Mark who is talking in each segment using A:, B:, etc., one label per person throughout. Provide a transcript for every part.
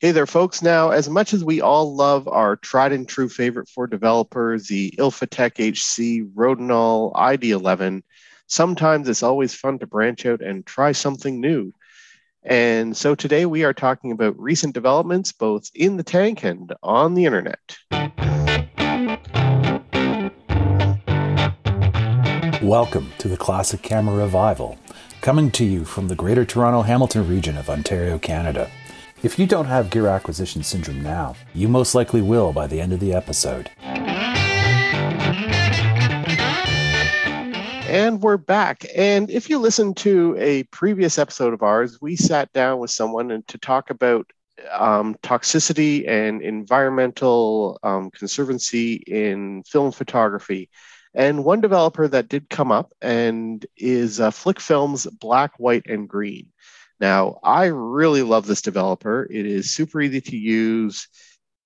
A: Hey there, folks. Now, as much as we all love our tried and true favorite for developers, the Ilfotec HC Rodinal ID11, sometimes it's always fun to branch out and try something new. And so today we are talking about recent developments both in the tank and on the internet.
B: Welcome to the Classic Camera Revival, coming to you from the Greater Toronto Hamilton region of Ontario, Canada. If you don't have gear acquisition syndrome now, you most likely will by the end of the episode.
A: And we're back. And if you listen to a previous episode of ours, we sat down with someone and to talk about um, toxicity and environmental um, conservancy in film photography. And one developer that did come up and is uh, Flic Films Black, White, and Green. Now, I really love this developer. It is super easy to use.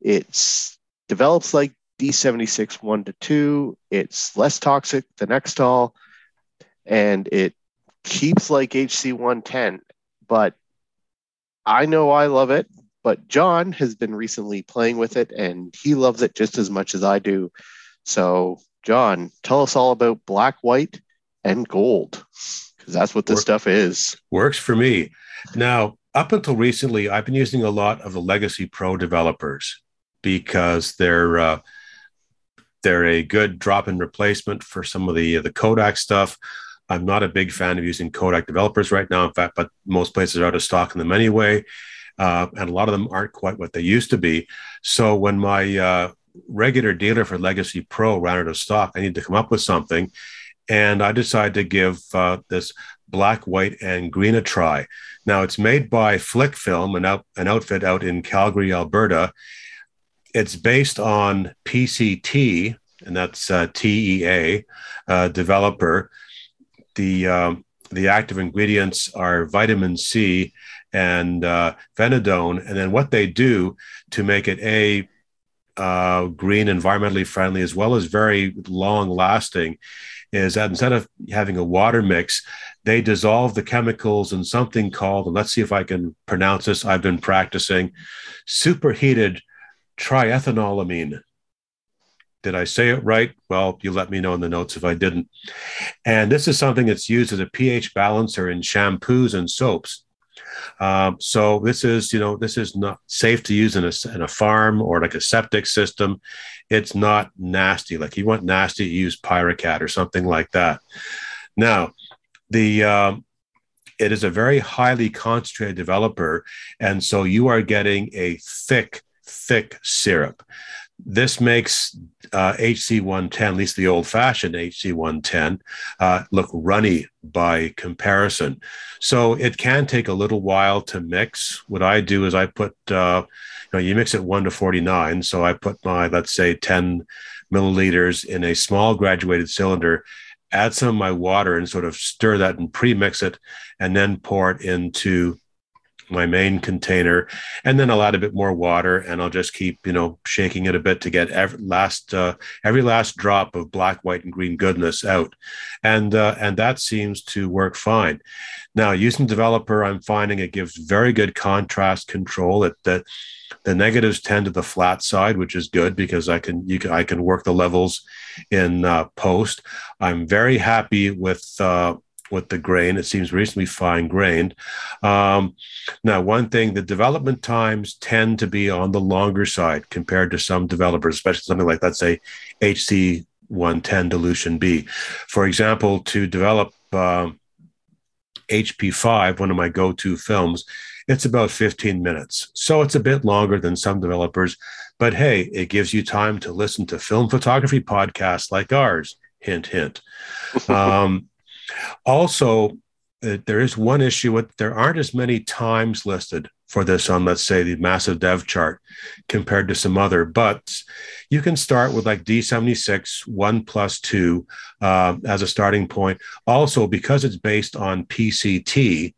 A: It develops like D76 1 to 2. It's less toxic than Xtol, and it keeps like HC110. But I know I love it, but John has been recently playing with it, and he loves it just as much as I do. So, John, tell us all about black, white, and gold because that's what this Work, stuff is.
C: Works for me. Now, up until recently, I've been using a lot of the Legacy Pro developers because they're uh, they're a good drop-in replacement for some of the the Kodak stuff. I'm not a big fan of using Kodak developers right now. In fact, but most places are out of stock in them anyway, uh, and a lot of them aren't quite what they used to be. So when my uh, regular dealer for Legacy Pro ran out of stock, I need to come up with something and I decided to give uh, this black, white, and green a try. Now it's made by Flic Film, an, out, an outfit out in Calgary, Alberta. It's based on PCT, and that's uh, TEA uh, developer. The um, the active ingredients are vitamin C and uh, and then what they do to make it a uh, green, environmentally friendly, as well as very long lasting, is that instead of having a water mix, they dissolve the chemicals in something called, and let's see if I can pronounce this, I've been practicing, superheated triethanolamine. Did I say it right? Well, you let me know in the notes if I didn't. And this is something that's used as a pH balancer in shampoos and soaps. Um, so this is, you know, this is not safe to use in a, in a farm or like a septic system. It's not nasty. Like you want nasty, use Pyrocat or something like that. Now, the um, it is a very highly concentrated developer, and so you are getting a thick, thick syrup. This makes uh, HC110, at least the old fashioned HC110, uh, look runny by comparison. So it can take a little while to mix. What I do is I put, uh, you know, you mix it 1 to 49. So I put my, let's say, 10 milliliters in a small graduated cylinder, add some of my water and sort of stir that and pre mix it, and then pour it into my main container and then I'll add a bit more water and I'll just keep, you know, shaking it a bit to get every last, uh, every last drop of black, white and green goodness out. And, uh, and that seems to work fine. Now using developer, I'm finding it gives very good contrast control. That the negatives tend to the flat side, which is good because I can, you can, I can work the levels in uh, post. I'm very happy with, uh, with the grain. It seems reasonably fine grained. Um, now, one thing, the development times tend to be on the longer side compared to some developers, especially something like, let's say, HC 110 dilution B. For example, to develop uh, um, HP5, one of my go to films, it's about 15 minutes. So it's a bit longer than some developers. But hey, it gives you time to listen to film photography podcasts like ours. Hint, hint. Um, also, uh, there is one issue with there aren't as many times listed for this on, let's say, the massive dev chart compared to some other. But you can start with like D76, one plus two uh, as a starting point. Also, because it's based on PCT,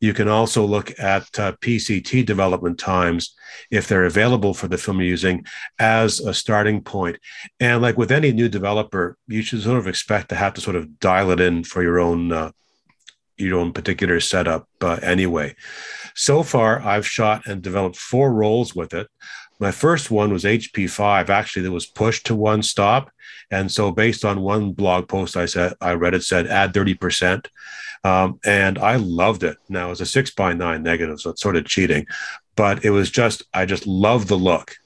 C: you can also look at uh, PCT development times if they're available for the film you're using as a starting point. And like with any new developer, you should sort of expect to have to sort of dial it in for your own uh, your own particular setup uh, anyway. So far, I've shot and developed four rolls with it. My first one was HP5. Actually, that was pushed to one stop, and so based on one blog post I said I read, it said add thirty percent, um, and I loved it. Now it's a six by nine negative, so it's sort of cheating, but it was just I just love the look.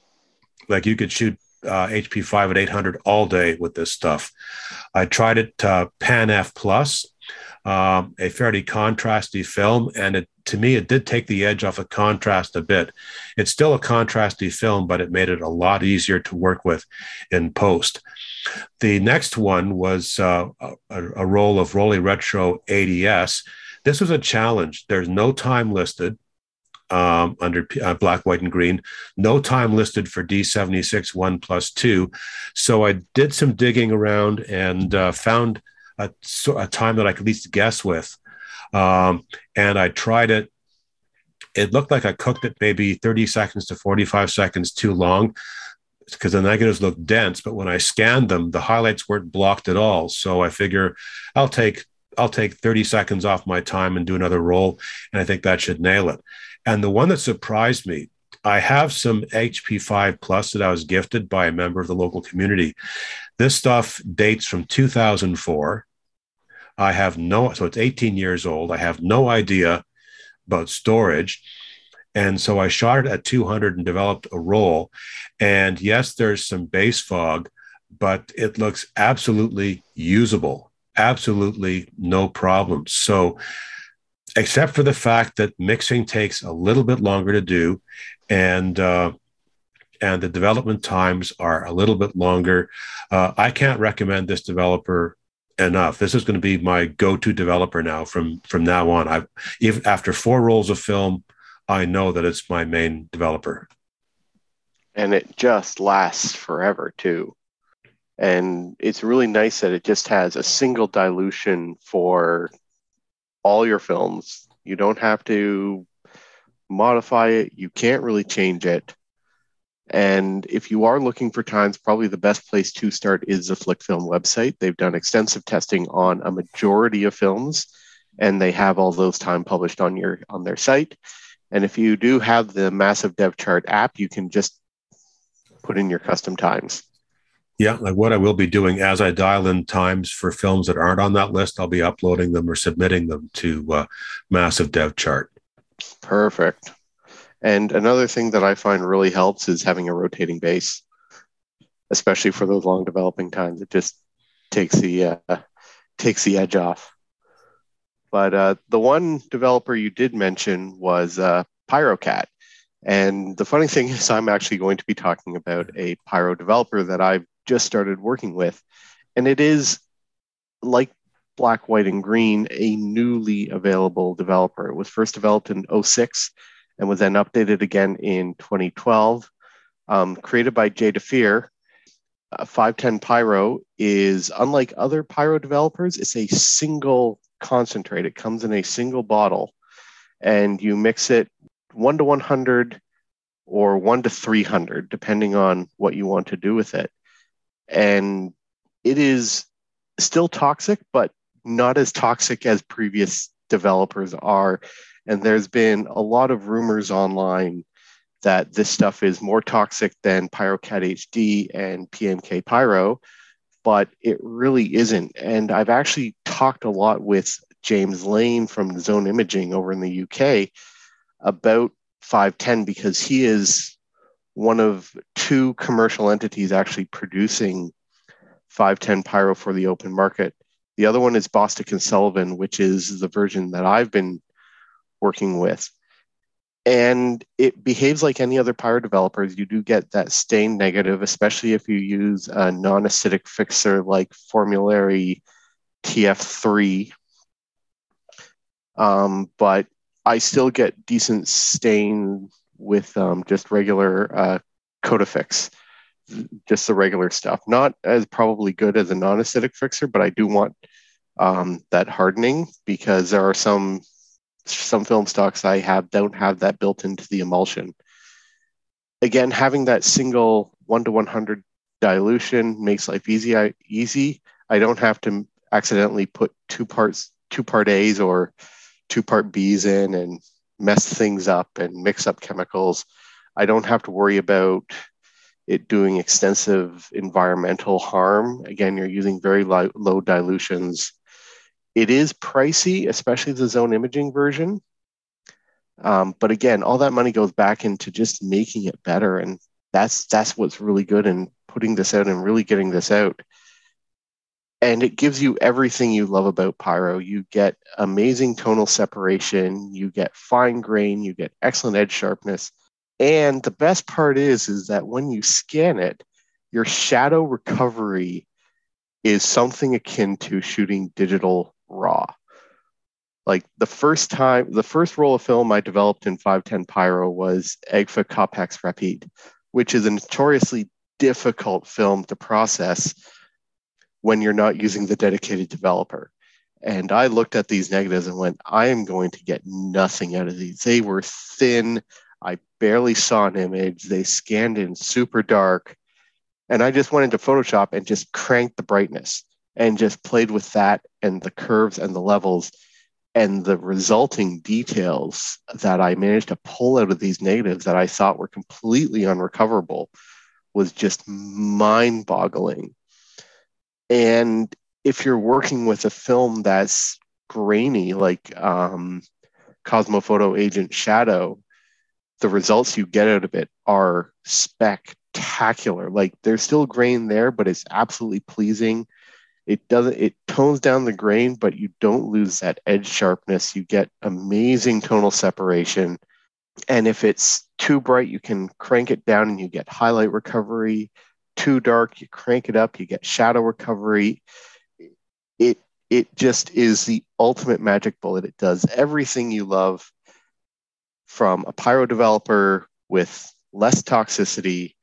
C: Like you could shoot uh, HP5 at 800 all day with this stuff. I tried it uh, Pan F Plus, um, a fairly contrasty film, and it to me it did take the edge off of contrast a bit. It's still a contrasty film, but it made it a lot easier to work with in post. The next one was uh, a, a roll of Rollei Retro 80S. This was a challenge. There's no time listed um, under uh, black, white, and green. No time listed for D76 1 plus 2. So I did some digging around and uh, found a, a, time that I could at least guess with. Um, and I tried it. It looked like I cooked it maybe 30 seconds to 45 seconds too long because the negatives looked dense. But when I scanned them, the highlights weren't blocked at all. So I figure I'll take I'll take 30 seconds off my time and do another roll. And I think that should nail it. And the one that surprised me, I have some HP5 Plus that I was gifted by a member of the local community. This stuff dates from 2004. I have no, so it's 18 years old. I have no idea about storage. And so I shot it at 200 and developed a roll. And yes, there's some base fog, but it looks absolutely usable, absolutely no problem. So except for the fact that mixing takes a little bit longer to do, and uh, and the development times are a little bit longer. Uh, I can't recommend this developer enough. This is going to be my go-to developer now from from now on. I even after four rolls of film, I know that it's my main developer.
A: And it just lasts forever too. And it's really nice that it just has a single dilution for all your films. You don't have to modify it, you can't really change it. And if you are looking for times, probably the best place to start is the Flic Film website. They've done extensive testing on a majority of films, and they have all those time published on your on their site. And if you do have the massive dev chart app, you can just put in your custom times.
C: Yeah, like what I will be doing as I dial in times for films that aren't on that list, I'll be uploading them or submitting them to uh, Massive Dev Chart.
A: Perfect. And another thing that I find really helps is having a rotating base, especially for those long developing times. It just takes the uh, takes the edge off. But uh, the one developer you did mention was uh, PyroCat. And the funny thing is, I'm actually going to be talking about a Pyro developer that I've just started working with. And it is like black, white, and green, a newly available developer. It was first developed in 06 and was then updated again in 2012. Um, created by Jay De Fehr, uh, 510 Pyro is unlike other Pyro developers, it's a single concentrate. It comes in a single bottle and you mix it 1 to 100 or 1 to 300, depending on what you want to do with it and it is still toxic, but not as toxic as previous developers are. And there's been a lot of rumors online that this stuff is more toxic than PyroCat HD and PMK Pyro, but it really isn't. And I've actually talked a lot with James Lane from Zone Imaging over in the UK about 510 because he is one of two commercial entities actually producing 510 Pyro for the open market. The other one is Bostick and Sullivan, which is the version that I've been working with. And it behaves like any other Pyro developers. You do get that stain negative, especially if you use a non acidic fixer like Formulary TF3. Um, but I still get decent stain with um, just regular uh, Kodafix, just the regular stuff. Not as probably good as a non-acidic fixer, but I do want um, that hardening because there are some some film stocks I have don't have that built into the emulsion. Again, having that single one to 100 dilution makes life easy. I, easy. I don't have to accidentally put two parts two part A's or two part B's in and mess things up and mix up chemicals. I don't have to worry about it doing extensive environmental harm. Again, you're using very low, low dilutions. It is pricey, especially the zone imaging version. Um, but again, all that money goes back into just making it better, and that's that's what's really good in putting this out and really getting this out. And it gives you everything you love about Pyro. You get amazing tonal separation, you get fine grain, you get excellent edge sharpness, and the best part is, is that when you scan it, your shadow recovery is something akin to shooting digital raw. Like the first time, the first roll of film I developed in 510 Pyro was Agfa Copex Rapide, which is a notoriously difficult film to process when you're not using the dedicated developer. And I looked at these negatives and went, I am going to get nothing out of these. They were thin, I barely saw an image. They scanned in super dark. And I just went into Photoshop and just cranked the brightness and just played with that and the curves and the levels. And the resulting details that I managed to pull out of these negatives that I thought were completely unrecoverable was just mind boggling. And if you're working with a film that's grainy, like um, Kosmo Foto Agent Shadow, the results you get out of it are spectacular. Like there's still grain there, but it's absolutely pleasing. It doesn't it tones down the grain, but you don't lose that edge sharpness. You get amazing tonal separation. And if it's too bright, you can crank it down and you get highlight recovery. Too dark, you crank it up, you get shadow recovery. It it just is the ultimate magic bullet. It does everything you love from a pyro developer with less toxicity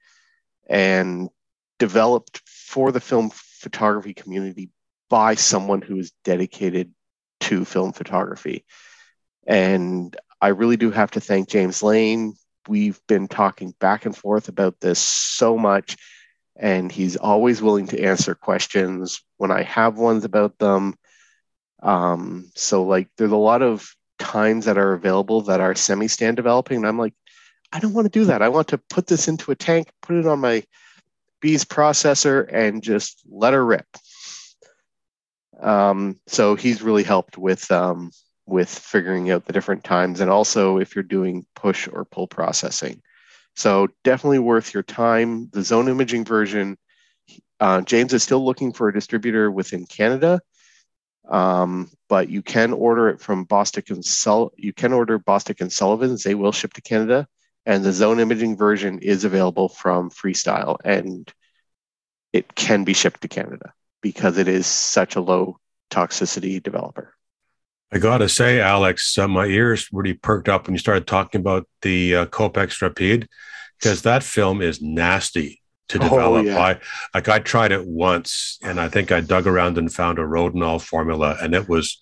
A: and developed for the film photography community by someone who is dedicated to film photography. And I really do have to thank James Lane. We've been talking back and forth about this so much, and he's always willing to answer questions when I have ones about them. Um, so, like, there's a lot of times that are available that are semi-stand developing. And I'm like, I don't want to do that. I want to put this into a tank, put it on my bees processor, and just let her rip. Um, so he's really helped with um, with figuring out the different times, and also if you're doing push or pull processing. So definitely worth your time. The zone imaging version. Uh, James is still looking for a distributor within Canada. Um, but you can order it from Bostick and Sul- you can order Bostick and Sullivan's. They will ship to Canada, and the zone imaging version is available from Freestyle, and it can be shipped to Canada because it is such a low toxicity developer.
C: I gotta say, Alex, uh, my ears really perked up when you started talking about the uh, Copex Rapide because that film is nasty to oh, develop. Oh, yeah. I like I tried it once and I think I dug around and found a Rodinal formula and it was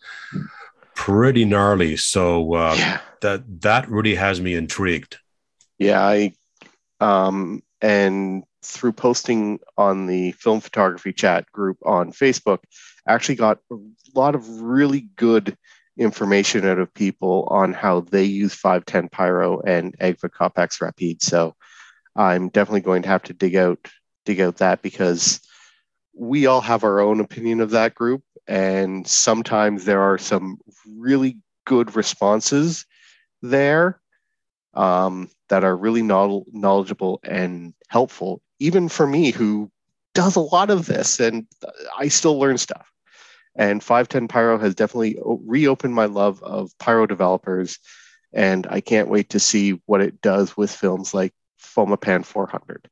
C: pretty gnarly. So uh, yeah. that that really has me intrigued.
A: Yeah, I um and through posting on the film photography chat group on Facebook, actually got a lot of really good information out of people on how they use 510 Pyro and Agfa Copex Rapide. So I'm definitely going to have to dig out dig out that because we all have our own opinion of that group, and sometimes there are some really good responses there um, that are really knowledgeable and helpful, even for me who does a lot of this, and I still learn stuff. And 510 Pyro has definitely reopened my love of Pyro developers, and I can't wait to see what it does with films like Fomapan 400.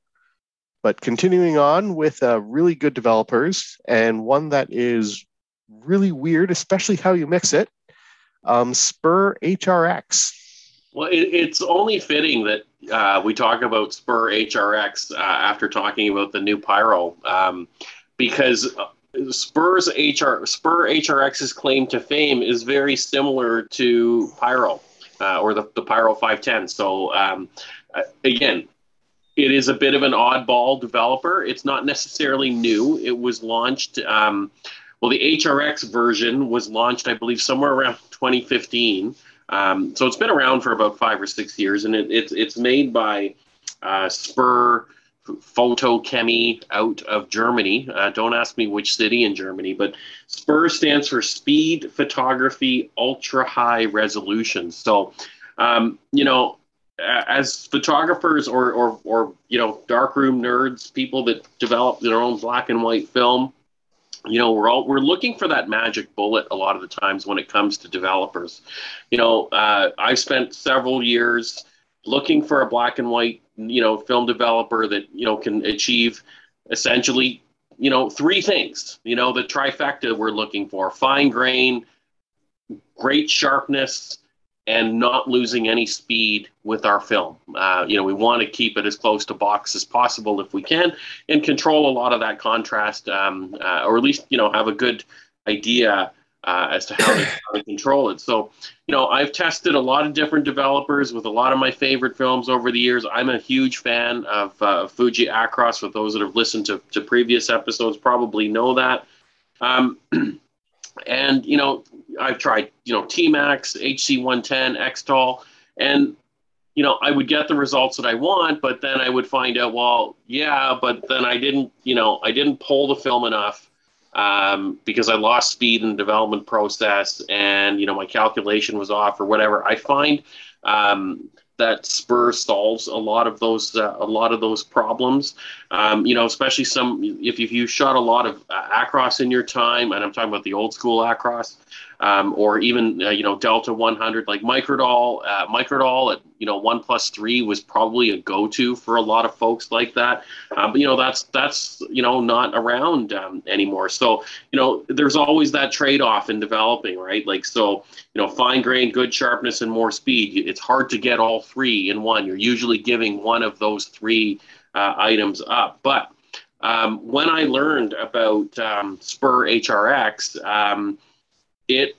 A: But continuing on with uh, really good developers and one that is really weird, especially how you mix it, um, Spur HRX.
D: Well, it, it's only fitting that uh, we talk about Spur HRX uh, after talking about the new Pyro, um, because uh, Spur's HR Spur HRX's claim to fame is very similar to Pyro uh, or the, the Pyro 510. So um, uh, again, it is a bit of an oddball developer. It's not necessarily new. It was launched, um, well, the HRX version was launched, I believe, somewhere around 2015. Um, so it's been around for about five or six years, and it, it's it's made by uh, Spur Photochemie out of Germany. Uh, don't ask me which city in Germany, but Spur stands for Speed Photography Ultra High Resolution. So, um, you know, as photographers or, or, or, you know, darkroom nerds, people that develop their own black and white film, you know, we're all we're looking for that magic bullet a lot of the times when it comes to developers. You know, uh, I've spent several years looking for a black and white, you know, film developer that you know can achieve essentially, you know, three things. You know, the trifecta we're looking for: fine grain, great sharpness, and not losing any speed with our film. Uh, you know, we want to keep it as close to box as possible if we can, and control a lot of that contrast, um, uh, or at least you know have a good idea uh, as to how to, how to, control it. So, you know, I've tested a lot of different developers with a lot of my favorite films over the years. I'm a huge fan of uh, Fuji Acros. For those that have listened to, to previous episodes, probably know that. Um, and you know, I've tried you know T-Max, HC110, Xtol, and you know, I would get the results that I want, but then I would find out, well, yeah, but then I didn't, you know, I didn't pull the film enough um, because I lost speed in the development process and you know my calculation was off or whatever. I find um, that Spur solves a lot of those uh, a lot of those problems. Um, you know, especially some if, if you shot a lot of uh, Acros in your time, and I'm talking about the old school Acros, um, or even uh, you know Delta 100 like Microdol. Uh, Microdol at you know one plus three was probably a go-to for a lot of folks like that. Um, but you know that's that's you know not around um, anymore. So you know there's always that trade-off in developing, right? Like so you know fine grain, good sharpness, and more speed. It's hard to get all three in one. You're usually giving one of those three uh, items up, but um, when I learned about um, Spur HRX, um, it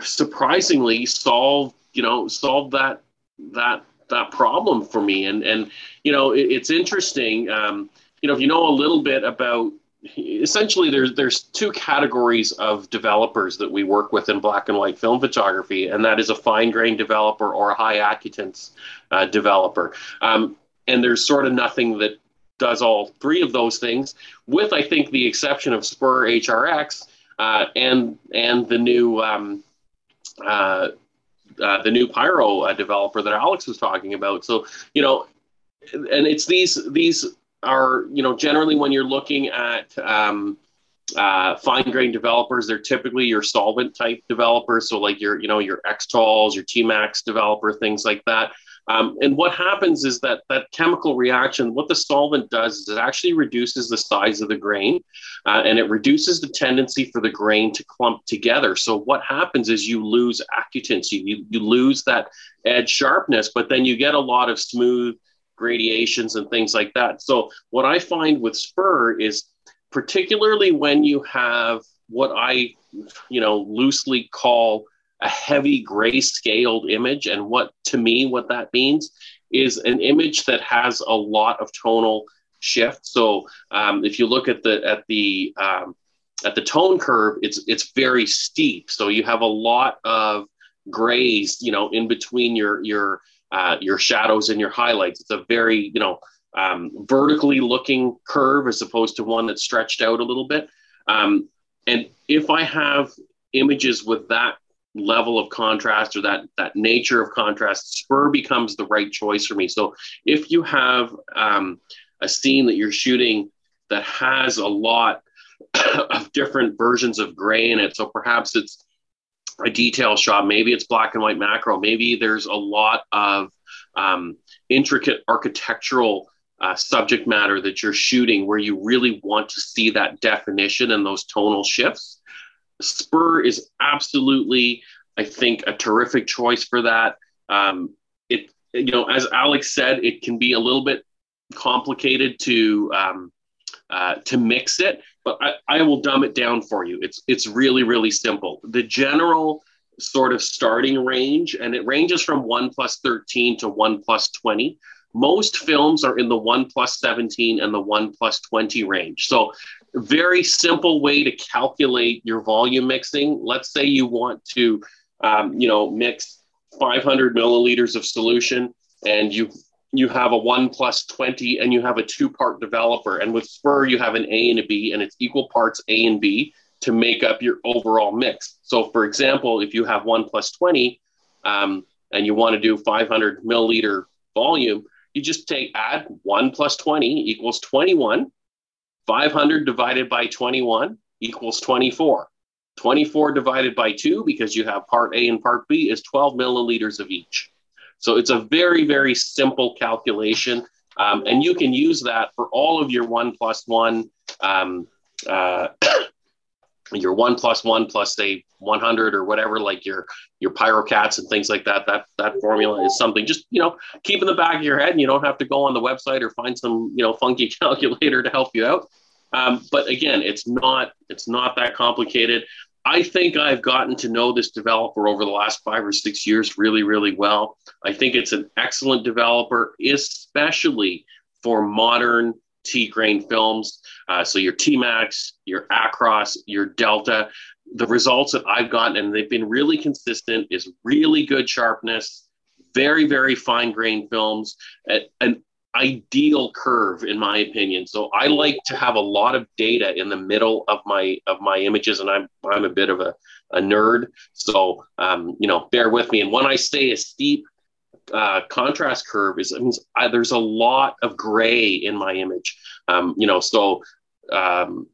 D: surprisingly solved you know solved that that that problem for me. And and you know it, it's interesting um, you know if you know a little bit about essentially there's there's two categories of developers that we work with in black and white film photography and that is a fine grain developer or a high acutance uh, developer. Um, and there's sort of nothing that does all three of those things with i think the exception of spur hrx uh, and and the new um, uh, uh, the new Pyro uh, developer that Alex was talking about. So you know, and it's these these are you know generally when you're looking at um, uh, fine grain developers, they're typically your solvent type developers. So like your you know your Xtols, your T-Max developer, things like that. Um, and what happens is that that chemical reaction, what the solvent does is it actually reduces the size of the grain uh, and it reduces the tendency for the grain to clump together. So what happens is you lose accutancy, you, you lose that edge sharpness, but then you get a lot of smooth gradations and things like that. So what I find with Spur is particularly when you have what I, you know, loosely call a heavy gray scaled image. And what to me, what that means is an image that has a lot of tonal shift. So um, if you look at the at the um, at the tone curve, it's it's very steep. So you have a lot of grays, you know, in between your your uh, your shadows and your highlights. It's a very you know um, vertically looking curve as opposed to one that's stretched out a little bit. Um, and if I have images with that level of contrast or that that nature of contrast, Spur becomes the right choice for me. So if you have um, a scene that you're shooting that has a lot of different versions of gray in it, so perhaps it's a detail shot, maybe it's black and white macro, maybe there's a lot of um, intricate architectural uh, subject matter that you're shooting where you really want to see that definition and those tonal shifts Spur is absolutely, I think, a terrific choice for that. Um, it, you know, as Alex said, it can be a little bit complicated to um, uh, to mix it, but I, I will dumb it down for you. It's it's really really simple. The general sort of starting range, and it ranges from one plus thirteen to one plus twenty. Most films are in the one plus seventeen and the one plus twenty range. So very simple way to calculate your volume mixing. Let's say you want to, um, you know, mix 500 milliliters of solution, and you you have a one plus 20, and you have a two part developer. And with Spur, you have an A and a B, and it's equal parts A and B to make up your overall mix. So, for example, if you have one plus 20, um, and you want to do 500 milliliter volume, you just take add 1 plus 20 equals 21 500 divided by 21 equals 24. 24 divided by 2, because you have part A and part B, is 12 milliliters of each. So it's a very, very simple calculation. Um, and you can use that for all of your 1 plus 1 um, uh, your one plus one plus say 100 or whatever, like your your pyrocats and things like that. That that formula is something just you know keep in the back of your head, and you don't have to go on the website or find some you know funky calculator to help you out. Um, but again, it's not it's not that complicated. I think I've gotten to know this developer over the last five or six years really, really well. I think it's an excellent developer, especially for modern T grain films. Uh, so your T Max, your Acros, your Delta, the results that I've gotten, and they've been really consistent, is really good sharpness, very, very fine grain films, an ideal curve in my opinion. So I like to have a lot of data in the middle of my of my images, and I'm I'm a bit of a, a nerd, so um, you know, bear with me. And when I say a steep uh, contrast curve is I, there's a lot of gray in my image. Um, you know, so um,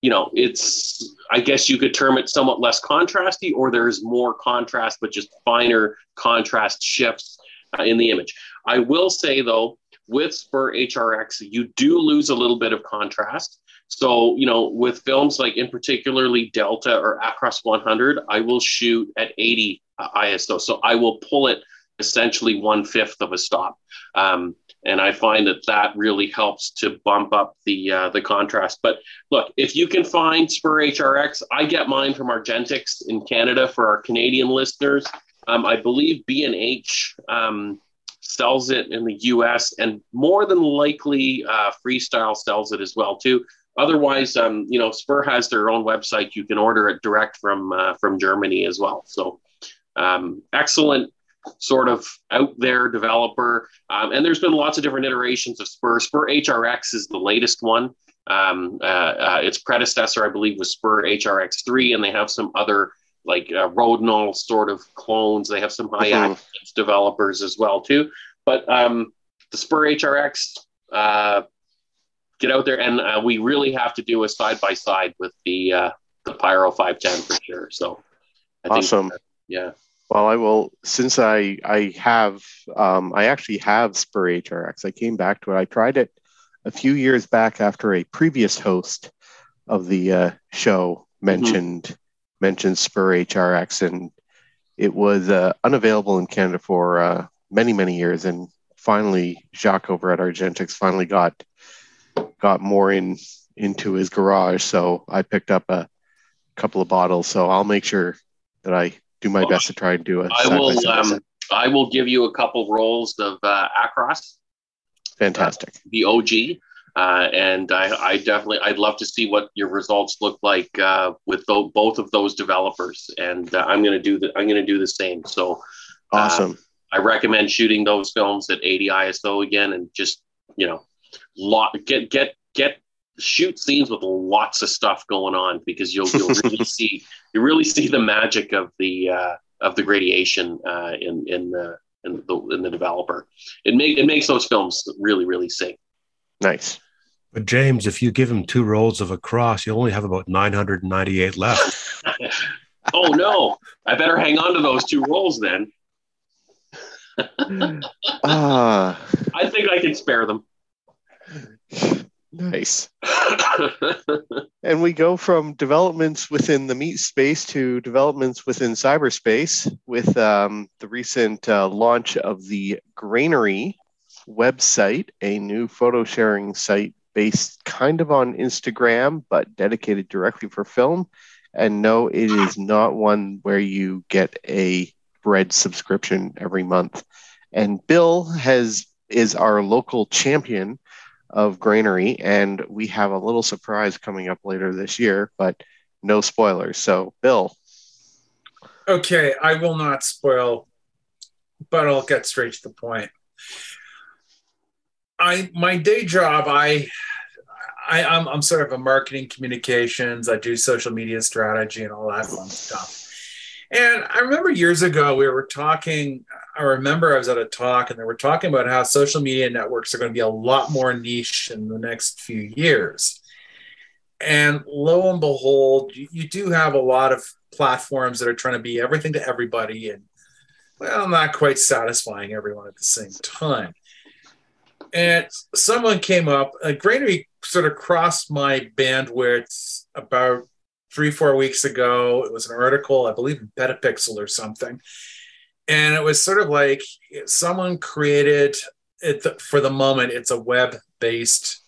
D: you know, it's I guess you could term it somewhat less contrasty, or there's more contrast, but just finer contrast shifts uh, in the image. I will say though, with Spur HRX, you do lose a little bit of contrast. So, you know, with films like in particularly Delta or Acros 100, I will shoot at 80 uh, ISO. So I will pull it essentially one fifth of a stop. Um, and I find that that really helps to bump up the uh, the contrast. But look, if you can find Spur HRX, I get mine from Argentix in Canada for our Canadian listeners. Um, I believe B and H um, sells it in the U.S. and more than likely uh, Freestyle sells it as well too. Otherwise, um, you know, Spur has their own website. You can order it direct from uh, from Germany as well. So, um, excellent sort of out there developer. Um, and there's been lots of different iterations of Spur. Spur HRX is the latest one. Um, uh, uh, its predecessor, I believe, was Spur HRX3, and they have some other like uh, Rodinal sort of clones. They have some high mm-hmm. developers as well too. But um, the Spur HRX, uh, get out there, and uh, we really have to do a side by side with the uh, the Pyro 510 for sure. So,
A: I awesome.
D: Think, yeah.
A: Well, I will. Since I I have um, I actually have Spur HRX. I came back to it. I tried it a few years back after a previous host of the uh, show mentioned mm-hmm. mentioned Spur HRX, and it was uh, unavailable in Canada for uh, many many years. And finally, Jacques over at Argentix finally got got more in into his garage. So I picked up a couple of bottles. So I'll make sure that I do my best to try and do it.
D: I will. Um, I will give you a couple rolls of uh, Acros.
A: Fantastic.
D: Uh, the OG. Uh, and I, I, definitely, I'd love to see what your results look like uh, with th- both of those developers. And uh, I'm going to do the, I'm going to do the same. So
A: uh, awesome.
D: I recommend shooting those films at 80 ISO again, and just you know, lot get get get shoot scenes with lots of stuff going on because you'll you'll really see you really see the magic of the uh, of the gradation uh, in in the in the in the developer. It make it makes those films really really sing.
A: Nice.
C: But James, if you give him two rolls of Acros, you only have about 998 left.
D: oh no! I better hang on to those two rolls then.
A: Ah, uh,
D: I think I can spare them.
A: Nice. and we go from developments within the meat space to developments within cyberspace with um, the recent uh, launch of the Grainery website, a new photo sharing site based kind of on Instagram, but dedicated directly for film. And no, it is not one where you get a bread subscription every month. And Bill has is our local champion of Grainery, and we have a little surprise coming up later this year, but no spoilers. So, Bill.
E: Okay, I will not spoil, but I'll get straight to the point. I my day job, I I, I'm, I'm sort of a marketing communications. I do social media strategy and all that fun stuff. And I remember years ago we were talking. I remember I was at a talk and they were talking about how social media networks are going to be a lot more niche in the next few years. And lo and behold, you, you do have a lot of platforms that are trying to be everything to everybody and well, not quite satisfying everyone at the same time. And someone came up, a Grainery sort of crossed my bandwidth about three, four weeks ago. It was an article, I believe, in Petapixel or something. And it was sort of like someone created it for the moment, it's a web based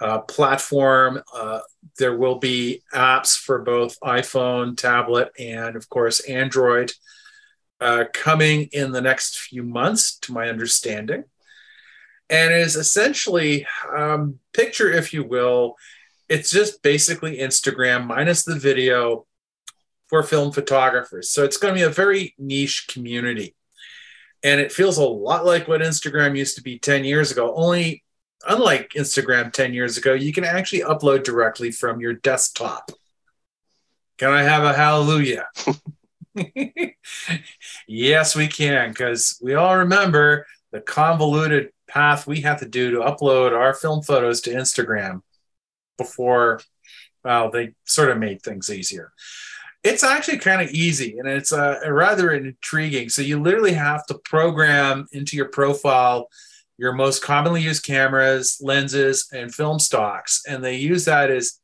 E: uh, platform. Uh, there will be apps for both iPhone, tablet, and of course, Android uh, coming in the next few months, to my understanding and is essentially um, picture, if you will, it's just basically Instagram minus the video for film photographers. So it's going to be a very niche community. And it feels a lot like what Instagram used to be 10 years ago, only unlike Instagram 10 years ago, you can actually upload directly from your desktop. Can I have a hallelujah? yes, we can, because we all remember the convoluted path we have to do to upload our film photos to Instagram before, well, they sort of made things easier. It's actually kind of easy and it's uh, rather intriguing. So you literally have to program into your profile your most commonly used cameras, lenses, and film stocks. And they use that as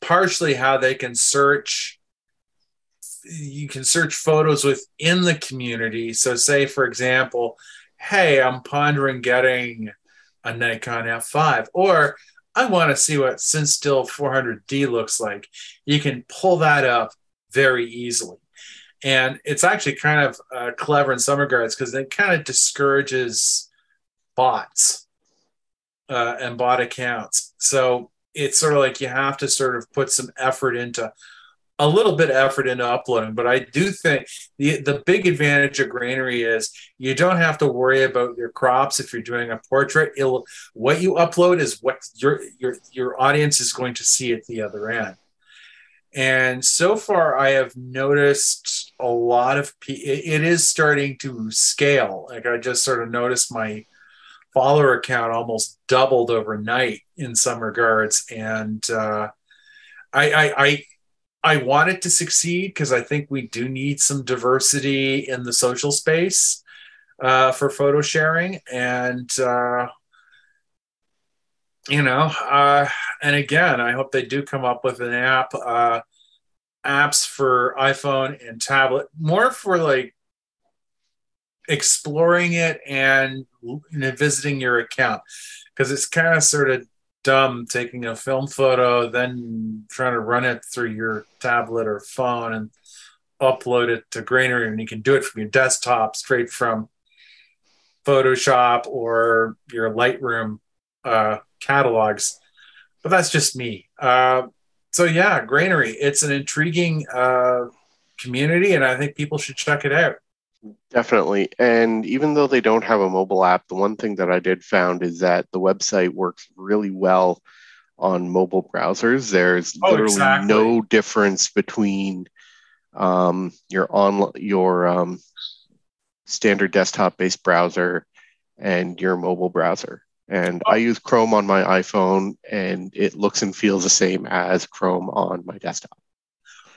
E: partially how they can search you can search photos within the community. So, say, for example, hey, I'm pondering getting a Nikon F5, or I want to see what Cinestill 400D looks like. You can pull that up very easily. And it's actually kind of uh, clever in some regards because it kind of discourages bots uh, and bot accounts. So it's sort of like you have to sort of put some effort into a little bit of effort into uploading, but I do think the the big advantage of Grainery is you don't have to worry about your crops if you're doing a portrait. It'll what you upload is what your your your audience is going to see at the other end. And so far, I have noticed a lot of it is starting to scale. Like I just sort of noticed my follower account almost doubled overnight in some regards, and uh, I, I, I I want it to succeed because I think we do need some diversity in the social space uh, for photo sharing. And, uh, you know, uh, and again, I hope they do come up with an app, uh, apps for iPhone and tablet, more for like exploring it and know, visiting your account because it's kind of sort of dumb taking a film photo, then trying to run it through your tablet or phone and upload it to Grainery. And you can do it from your desktop straight from Photoshop or your Lightroom uh, catalogs. But that's just me. Uh, so, yeah, Grainery, it's an intriguing uh, community, and I think people should check it out.
A: Definitely. And even though they don't have a mobile app, the one thing that I did found is that the website works really well on mobile browsers. There's oh, literally exactly. no difference between um, your on your um, standard desktop based browser and your mobile browser. And oh. I use Chrome on my iPhone, and it looks and feels the same as Chrome on my desktop.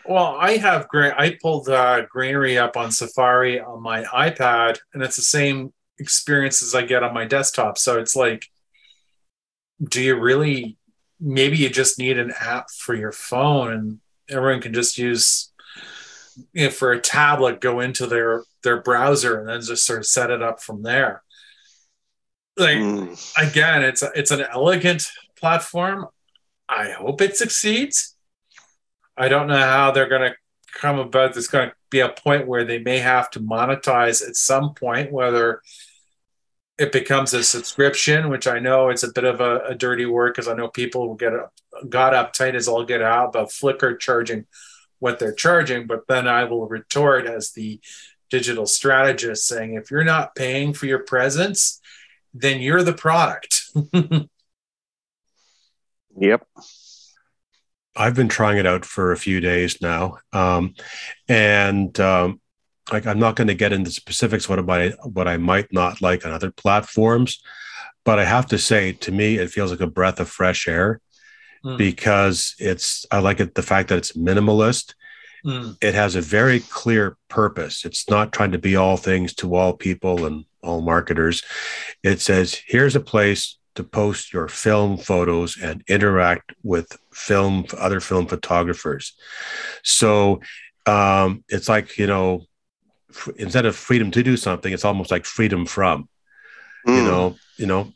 E: Well, I have great. I pulled uh, Grainery up on Safari on my iPad, and it's the same experience as I get on my desktop. So it's like, do you really? Maybe you just need an app for your phone, and everyone can just use, you know, for a tablet, go into their their browser and then just sort of set it up from there. Like mm. again, it's a, it's an elegant platform. I hope it succeeds I don't know how they're going to come about. There's going to be a point where they may have to monetize at some point, whether it becomes a subscription, which I know it's a bit of a, a dirty word because I know people will get up, got uptight as all get out about Flickr charging what they're charging. But then I will retort as the digital strategist saying, if you're not paying for your presence, then you're the product.
A: yep.
C: I've been trying it out for a few days now. Um, and um, like I'm not going to get into specifics what I what I might not like on other platforms, but I have to say to me it feels like a breath of fresh air mm. because it's I like it the fact that it's minimalist. Mm. It has a very clear purpose. It's not trying to be all things to all people and all marketers. It says here's a place to post your film photos and interact with film other film photographers. So um, it's like you know instead of freedom to do something, it's almost like freedom from. Mm. You hmm. know, you know,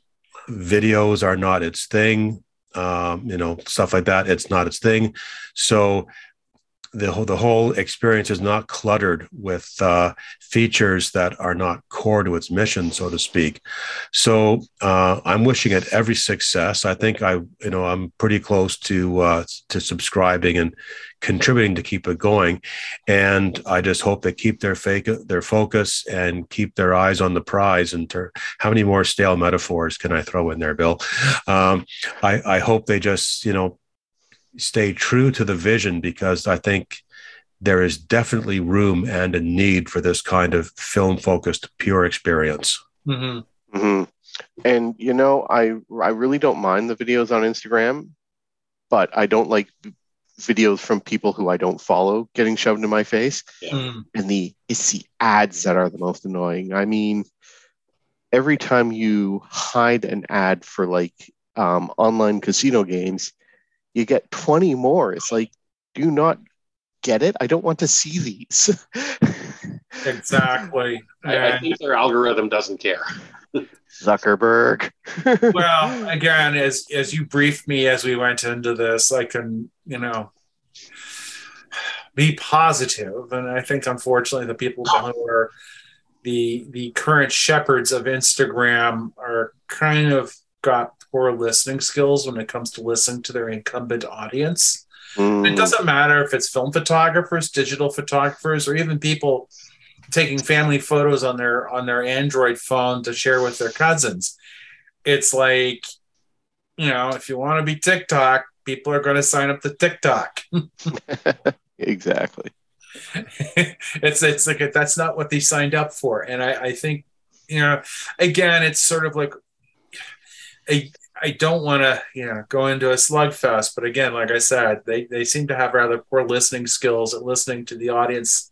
C: videos are not its thing. Um, you know, stuff like that. It's not its thing. So the whole, the whole experience is not cluttered with uh, features that are not core to its mission, so to speak. So uh, I'm wishing it every success. I think I, you know, I'm pretty close to uh, to subscribing and contributing to keep it going. And I just hope they keep their fake their focus and keep their eyes on the prize. And ter- how many more stale metaphors can I throw in there, Bill? Um, I, I hope they just, you know, stay true to the vision because I think there is definitely room and a need for this kind of film focused pure experience.
A: Mm-hmm. Mm-hmm. And you know, I I really don't mind the videos on Instagram, but I don't like videos from people who I don't follow getting shoved in my face. Yeah. Mm. And the it's the ads that are the most annoying. I mean, every time you hide an ad for like um, online casino games, you get 20 more. It's like, do you not get it? I don't want to see these.
E: exactly.
D: I, I, think their algorithm doesn't care.
A: Zuckerberg.
E: well, again, as as you briefed me as we went into this, I can, you know, be positive. And I think unfortunately the people who are the the current shepherds of Instagram are kind of got poor listening skills when it comes to listening to their incumbent audience. Mm. It doesn't matter if it's film photographers, digital photographers, or even people taking family photos on their on their Android phone to share with their cousins. It's like, you know, if you want to be TikTok, people are going to sign up to TikTok.
A: exactly.
E: it's it's like that's not what they signed up for, and I, I think you know, again, it's sort of like I, I don't want to, you know, go into a slugfest, but again, like I said, they, they seem to have rather poor listening skills at listening to the audience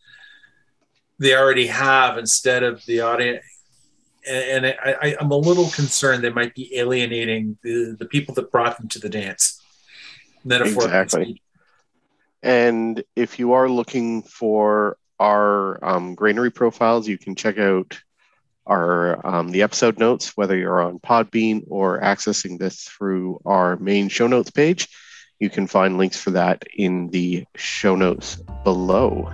E: they already have instead of the audience. And, and I, I'm a little concerned they might be alienating the, the people that brought them to the dance.
A: Exactly. And if you are looking for our um, Grainery profiles, you can check out our um, the episode notes, whether you're on Podbean or accessing this through our main show notes page. You can find links for that in the show notes below.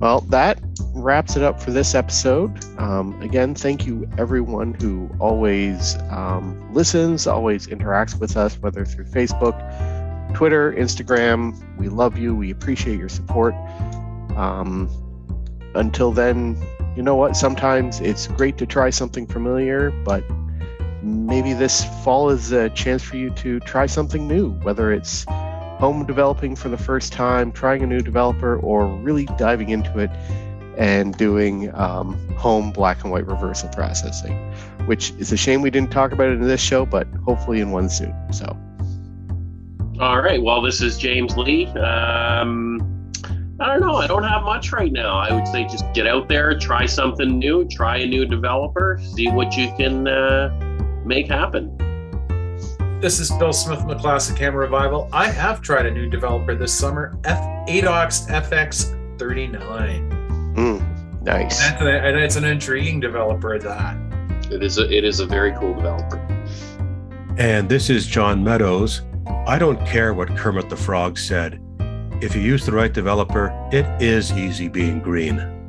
A: Well, that wraps it up for this episode. Um, again, thank you everyone who always um, listens, always interacts with us, whether through Facebook, Twitter, Instagram. We love you. We appreciate your support. Um, until then, you know what? Sometimes it's great to try something familiar, but maybe this fall is a chance for you to try something new, whether it's home developing for the first time, trying a new developer, or really diving into it and doing um, home black and white reversal processing, which is a shame we didn't talk about it in this show, but hopefully in one soon. So.
D: All right. Well, this is James Lee. Um, I don't know. I don't have much right now. I would say just get out there, try something new, try a new developer, see what you can uh, make happen.
E: This is Bill Smith from the Classic Camera Revival. I have tried a new developer this summer, F ADOX FX 39.
A: Mm, nice.
E: And, and it's an intriguing developer at that.
D: It is a, it is a very cool developer.
C: And this is John Meadows. I don't care what Kermit the Frog said. If you use the right developer, it is easy being green.